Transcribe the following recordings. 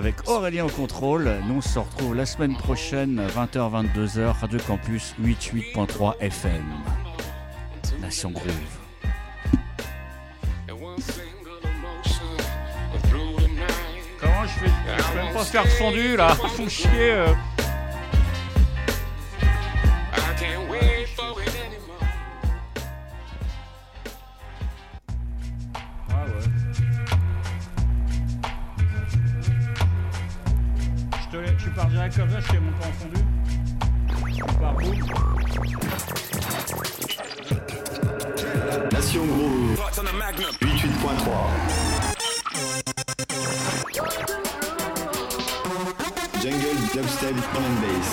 avec Aurélien au contrôle. Nous on se retrouve la semaine prochaine, 20h-22h, Radio Campus 88.3 FM. Nation Groove. Comment je fais? Même pas faire fondu là, euh. Fais mon en fondu. Je pars boum. Nation Groove 88.3 Jungle Dubstep Drum and Bass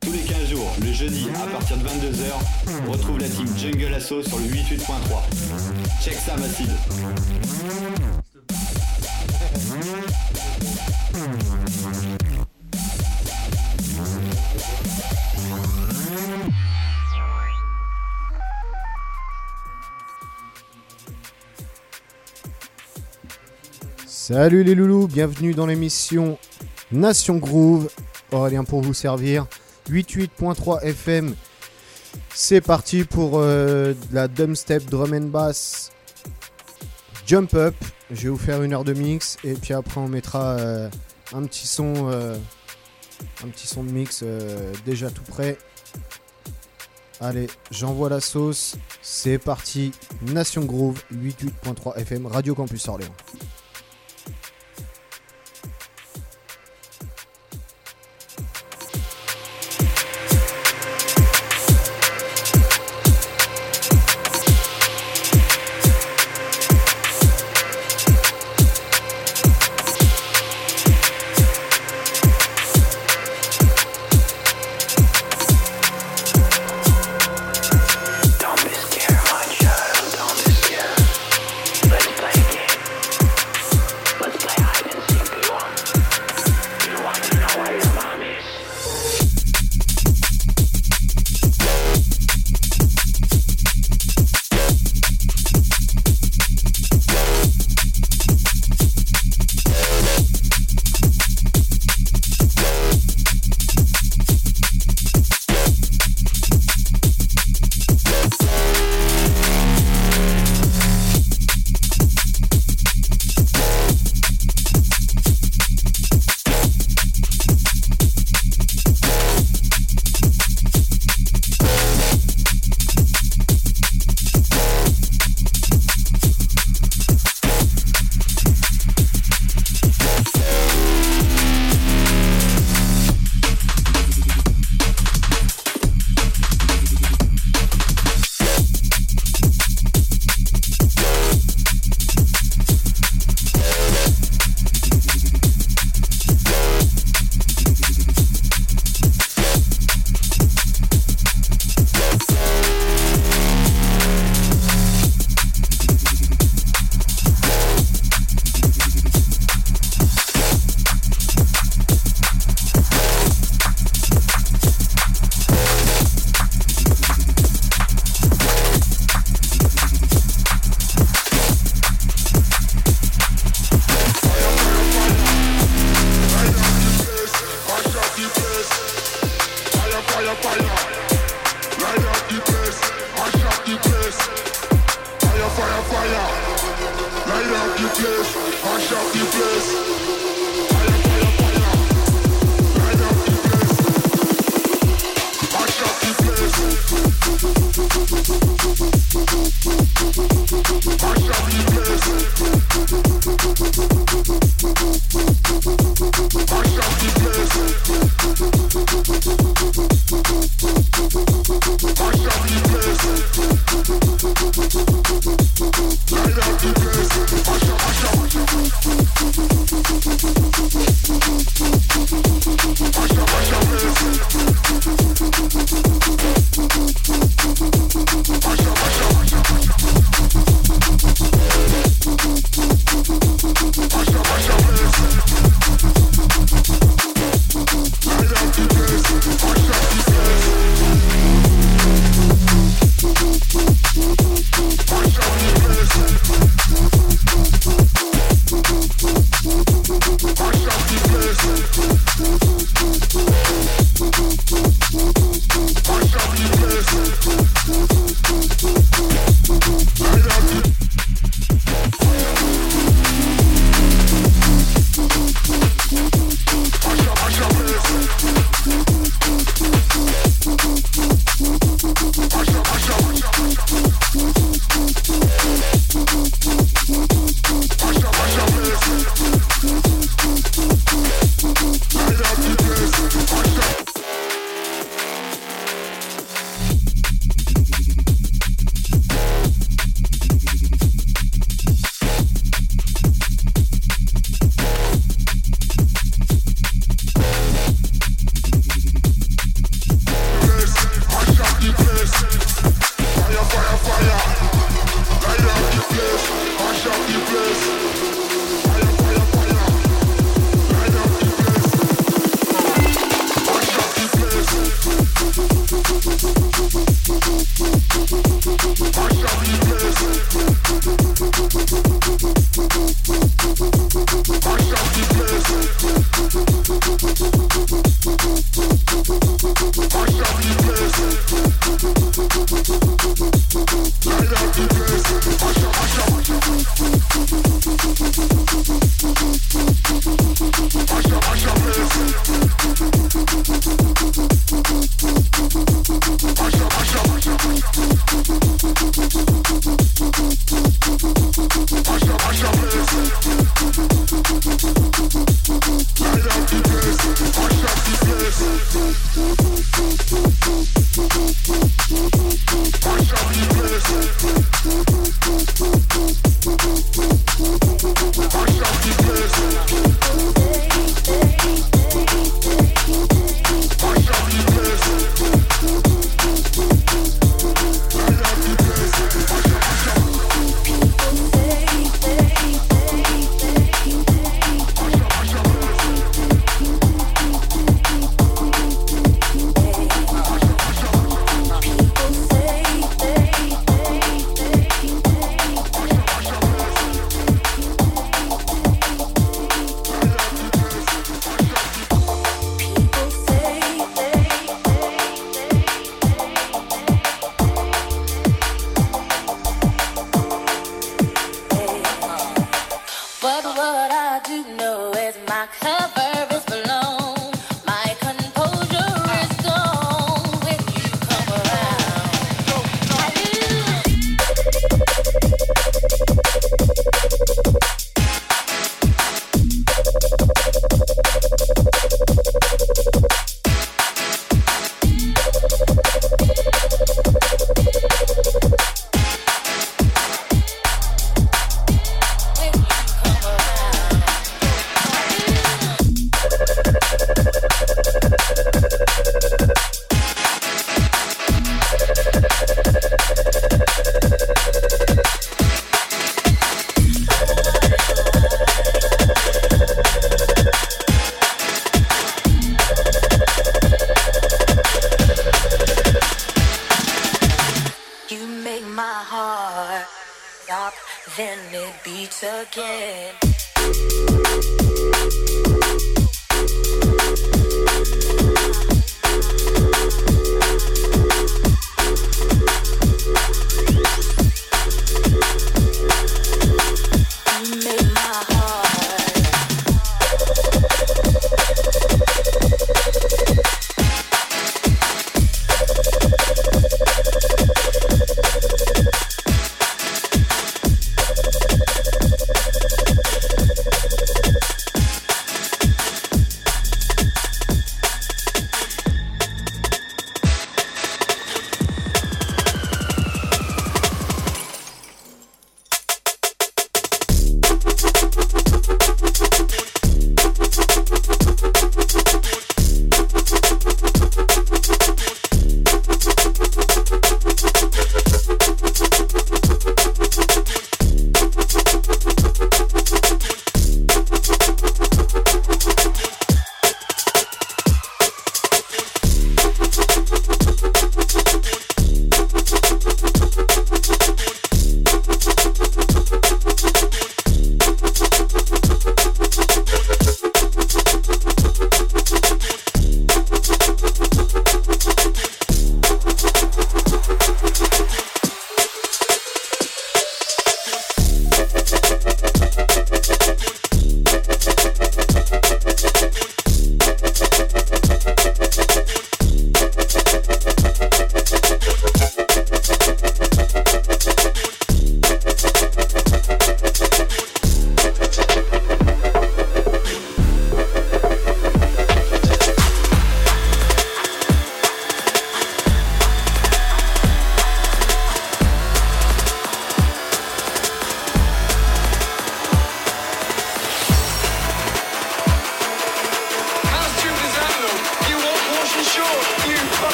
Tous les 15 jours, le jeudi à partir de 22h, retrouve la team Jungle Assault sur le 88.3. Check ça Mathilde Salut les loulous, bienvenue dans l'émission Nation Groove. Aurélien pour vous servir. 88.3 FM. C'est parti pour euh, la dubstep drum and bass Jump Up. Je vais vous faire une heure de mix et puis après on mettra euh, un petit son euh, un petit son de mix euh, déjà tout prêt. Allez, j'envoie la sauce. C'est parti. Nation Groove 88.3 FM Radio Campus Orléans.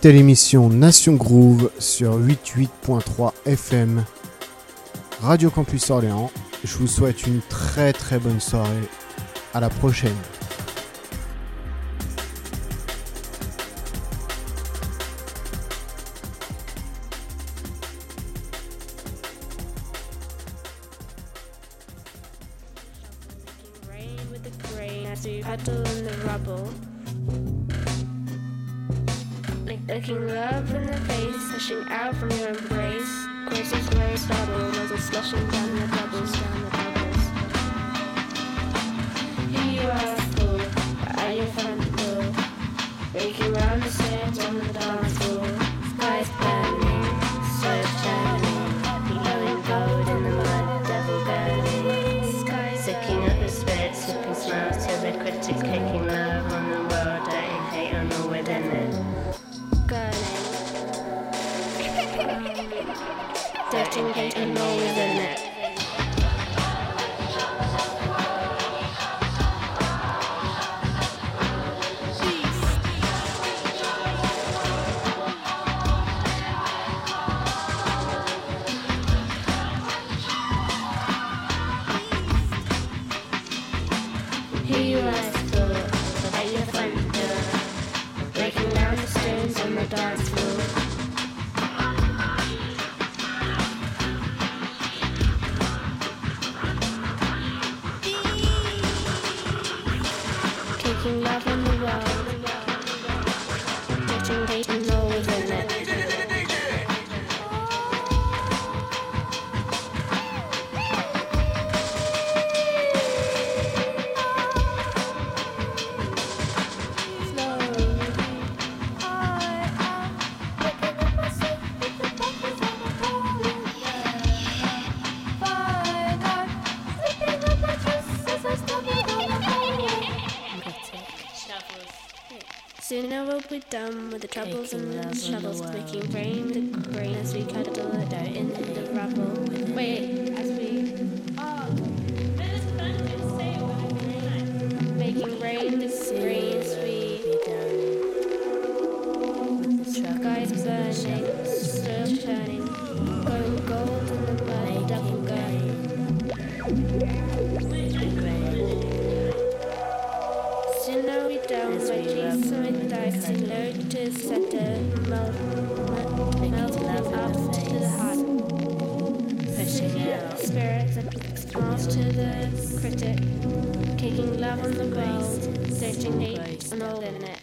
C'était l'émission Nation Groove sur 88.3 FM Radio Campus Orléans. Je vous souhaite une très très bonne soirée. À la prochaine. In the rubble. Looking love in the face, pushing out from your embrace. Courses gray stubble as it's slushing down the bubbles. active, engaged, and no reason. Soon I will be done with the troubles and the shovels, making rain the grain as we cuddle it out in the rubble. Wait, on the world, searching hate and all in it.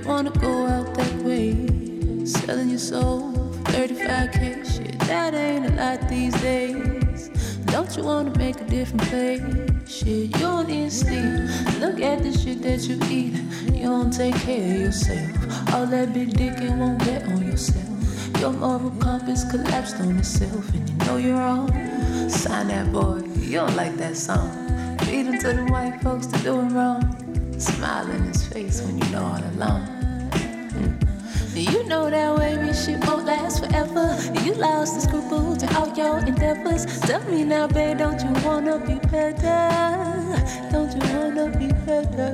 Don't wanna go out that way. Selling your soul for 35k shit. That ain't a lot these days. Don't you wanna make a different place? Shit, you don't need sleep. Look at the shit that you eat. You don't take care of yourself. All that big dick it won't get on yourself. Your moral compass collapsed on itself, and you know you're wrong. Sign that boy. You don't like that song. Feed him to the white folks to do wrong. Smile in his face when you know all along. Know that shit won't last forever. You lost the scruples to all your endeavors. Tell me now, babe, don't you wanna be better? Don't you wanna be better?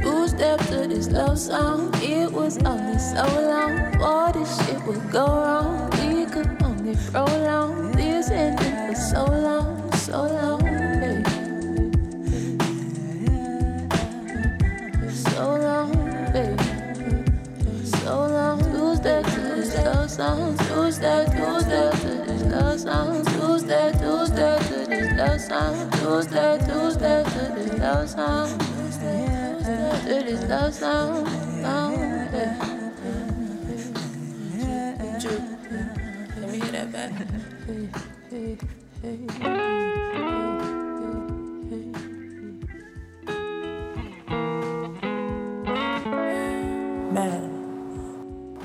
Who stepped to this love song? It was only so long before this shit would go wrong. We could only prolong this ending for so long, so long, song, two step, two to this love song, two step, two step to this love song, two step, two step to this love song, to this love song. Let me hear that back.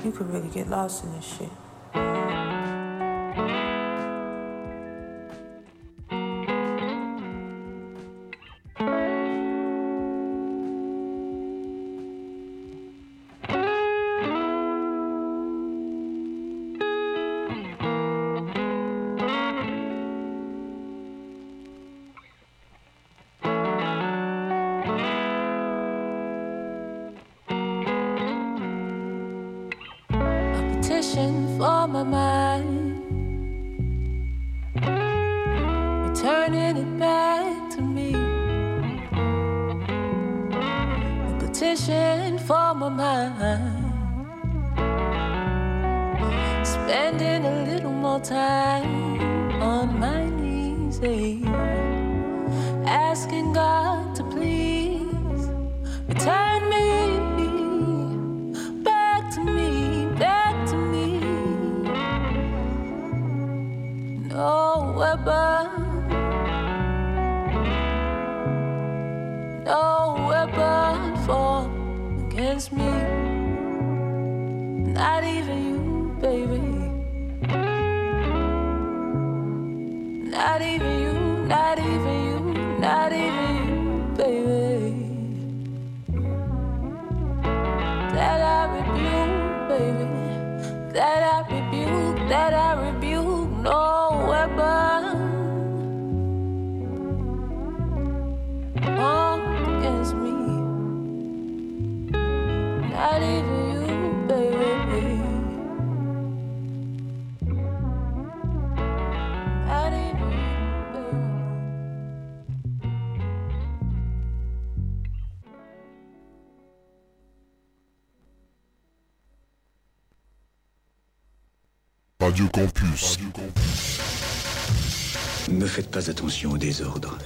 You could really get lost in this shit. faites pas attention au désordre.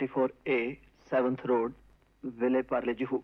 34A, 7th Road, Ville Parle Juhu.